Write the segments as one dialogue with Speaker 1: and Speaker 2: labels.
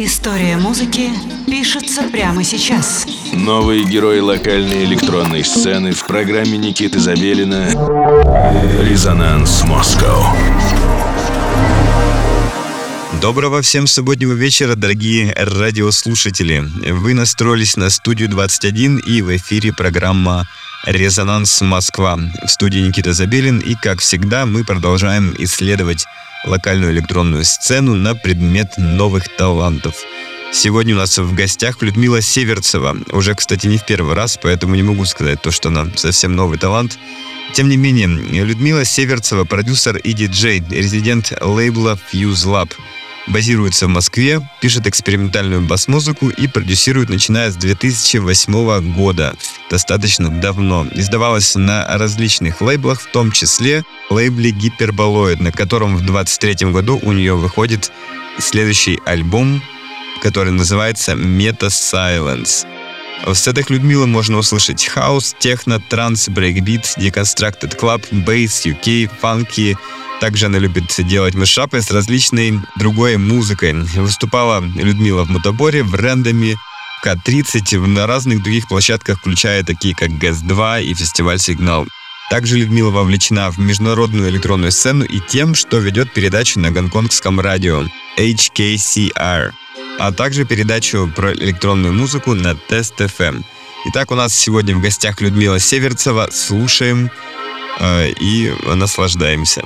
Speaker 1: История музыки пишется прямо сейчас.
Speaker 2: Новые герои локальной электронной сцены в программе Никиты Забелина «Резонанс Москва».
Speaker 3: Доброго всем субботнего вечера, дорогие радиослушатели. Вы настроились на студию 21 и в эфире программа «Резонанс Москва». В студии Никита Забелин и, как всегда, мы продолжаем исследовать локальную электронную сцену на предмет новых талантов. Сегодня у нас в гостях Людмила Северцева. Уже, кстати, не в первый раз, поэтому не могу сказать то, что она совсем новый талант. Тем не менее, Людмила Северцева, продюсер и диджей, резидент лейбла Fuse Lab – базируется в Москве, пишет экспериментальную бас-музыку и продюсирует начиная с 2008 года, достаточно давно. Издавалась на различных лейблах, в том числе лейбле Гиперболоид, на котором в 2023 году у нее выходит следующий альбом, который называется Meta Silence. В сетах Людмилы можно услышать хаус, техно, транс, брейкбит, deconstructed club, bass, UK funky, также она любит делать мэшапы с различной другой музыкой. Выступала Людмила в Мутаборе, в Рэндоме, К-30 на разных других площадках, включая такие как ГЭС-2 и фестиваль «Сигнал». Также Людмила вовлечена в международную электронную сцену и тем, что ведет передачу на гонконгском радио HKCR, а также передачу про электронную музыку на Тест FM. Итак, у нас сегодня в гостях Людмила Северцева. Слушаем э, и наслаждаемся.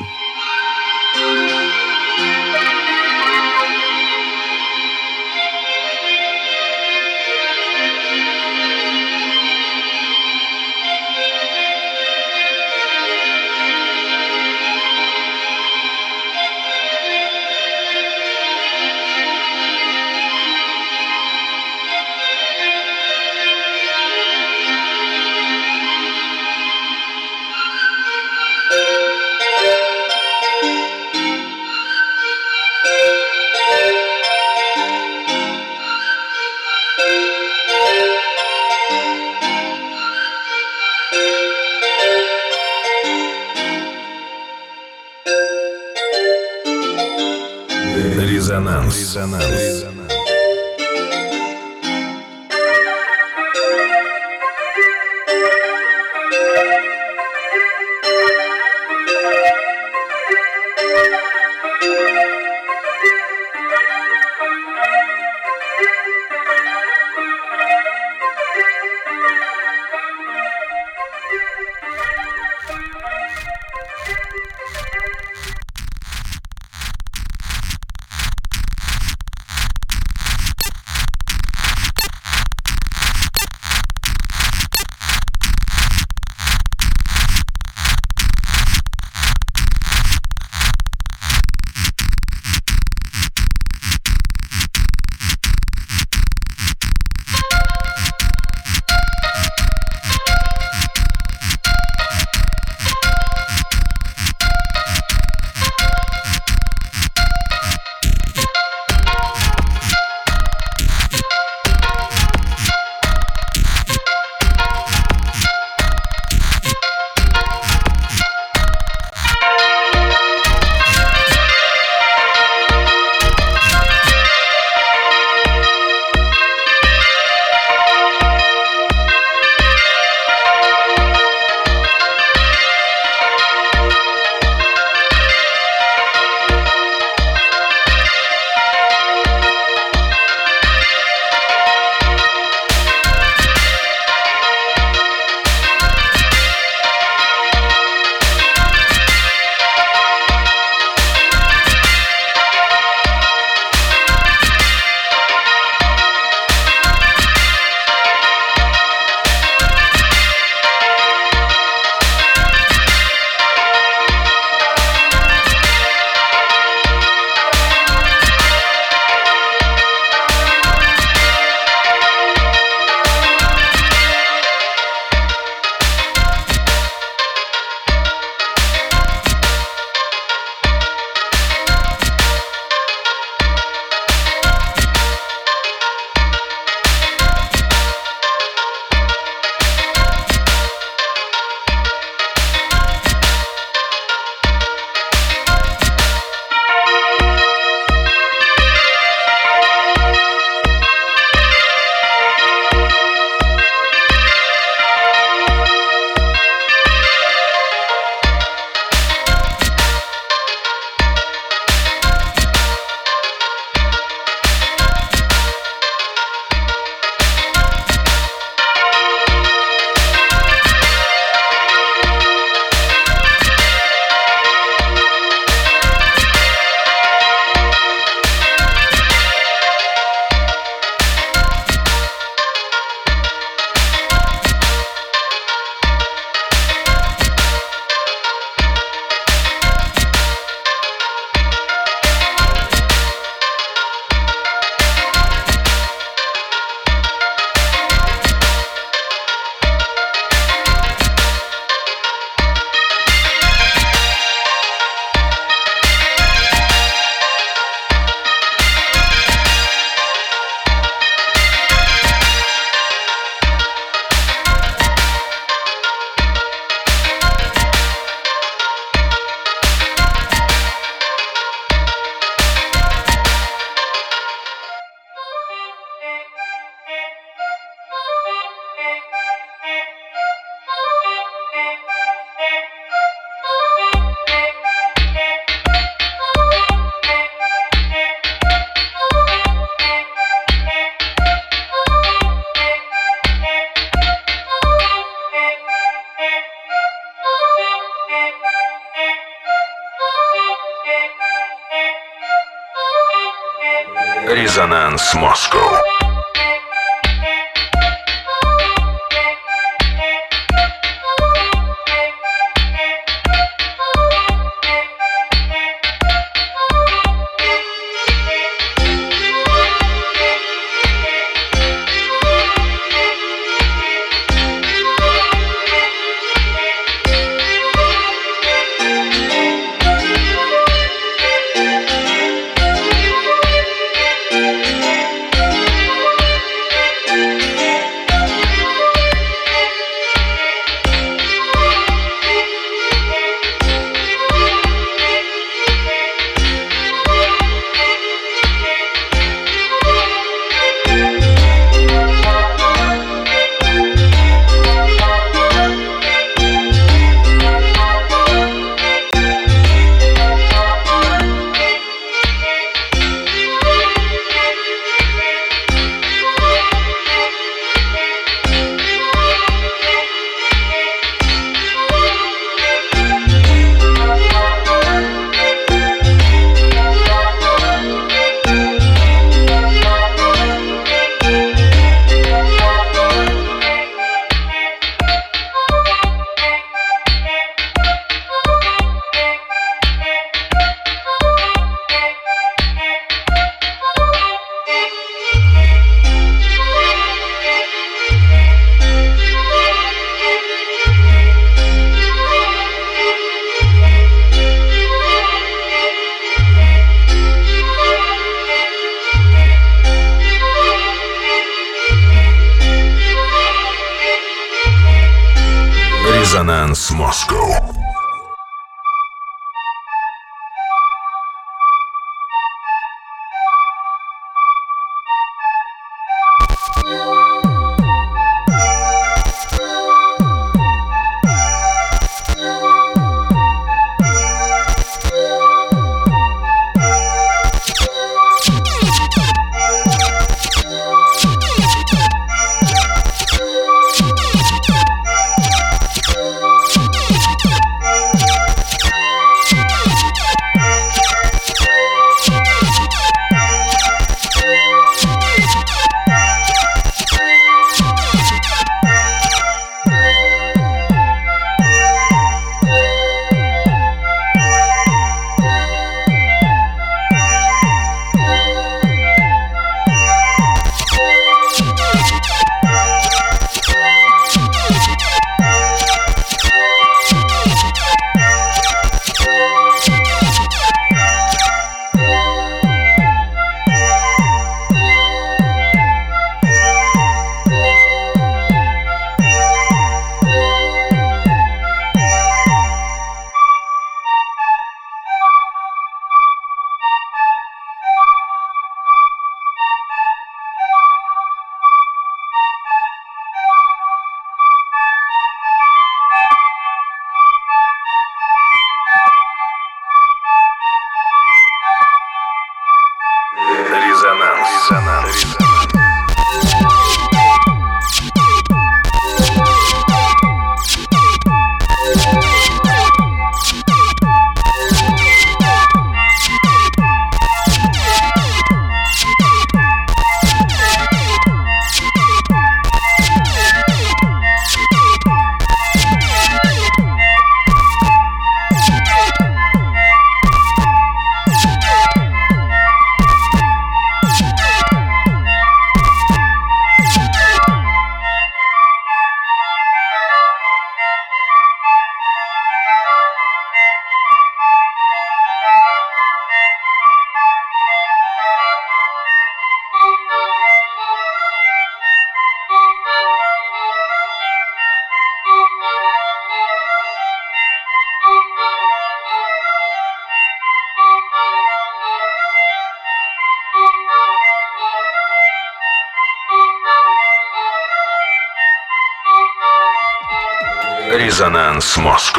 Speaker 2: Резонанс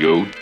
Speaker 2: Yo.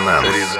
Speaker 2: Резонанс.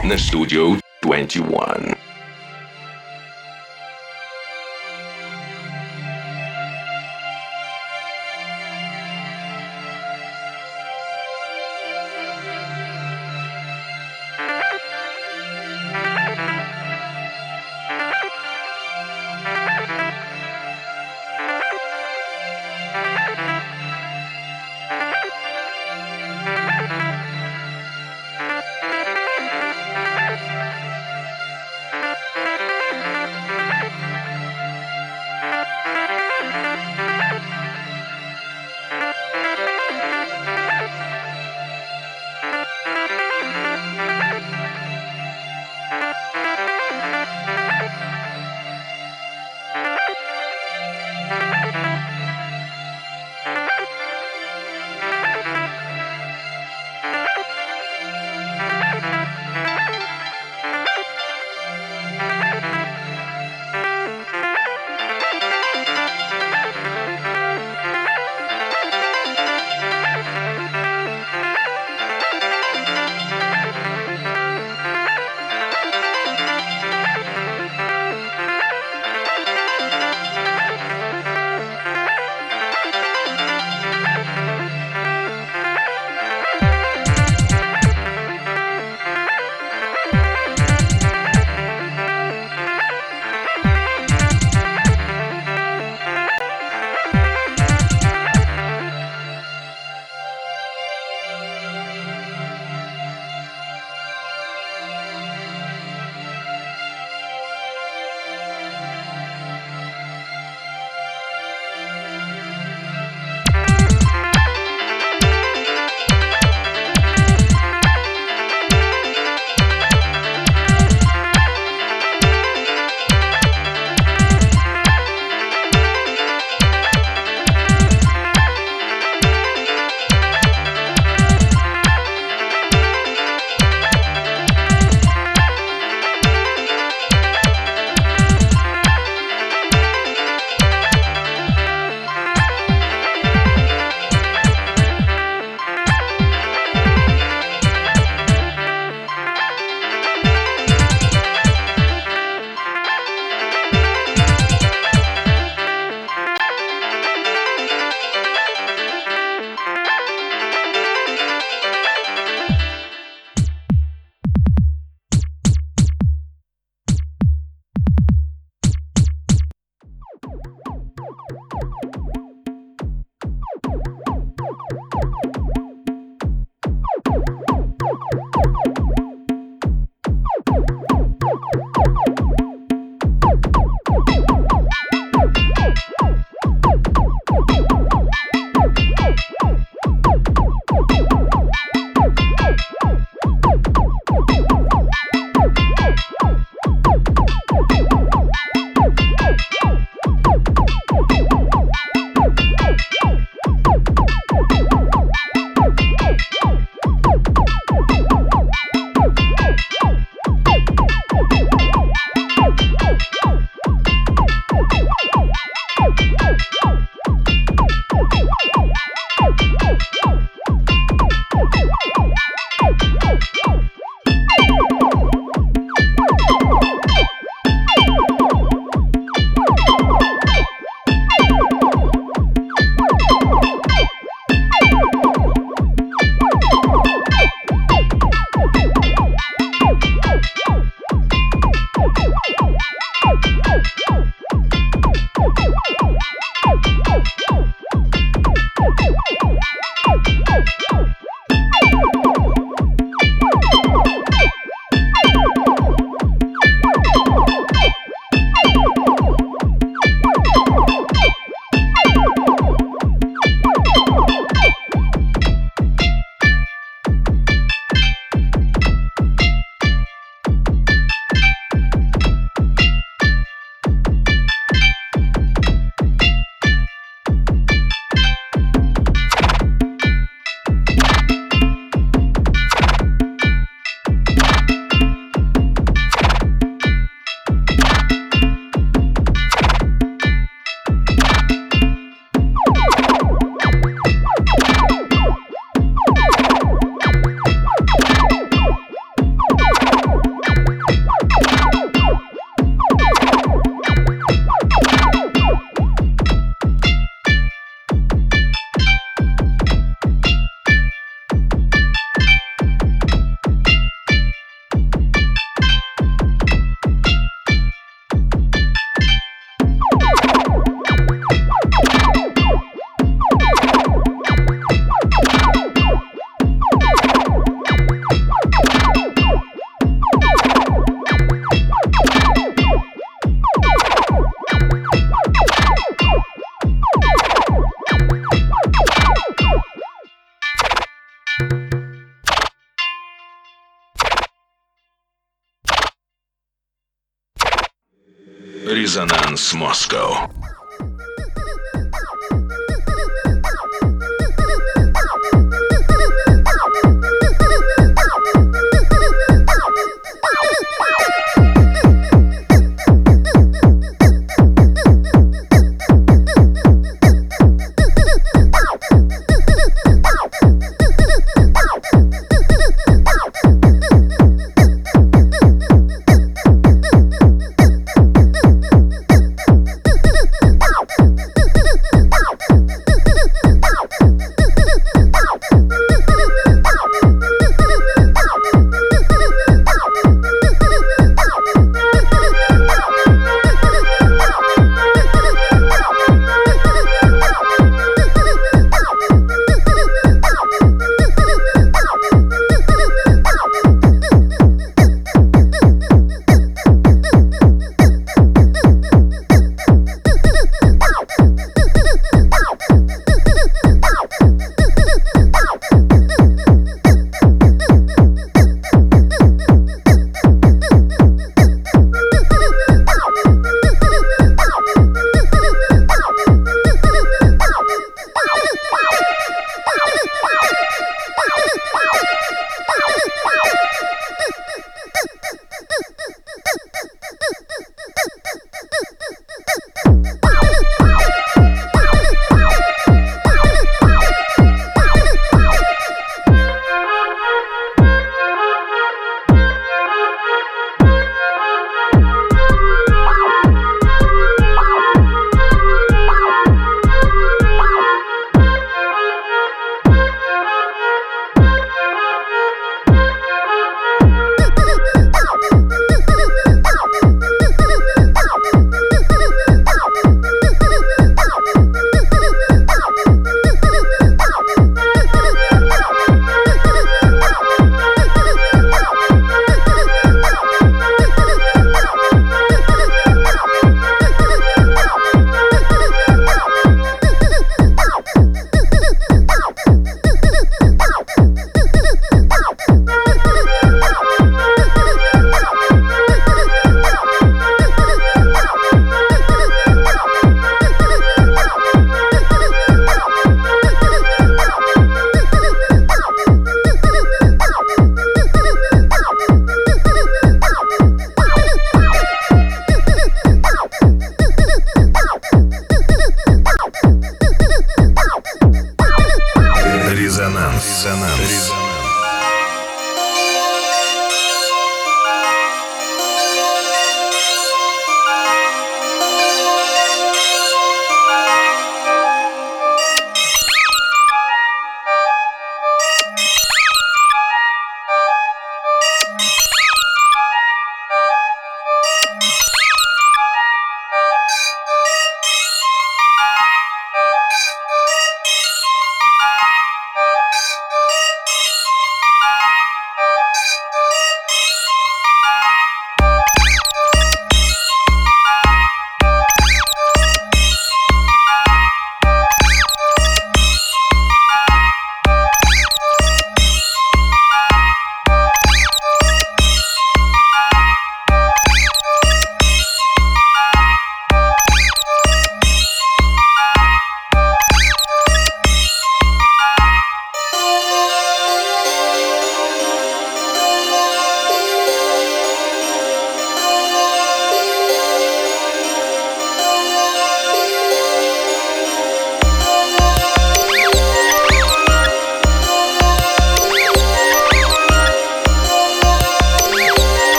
Speaker 2: Москва на студию 21.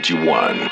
Speaker 2: 91.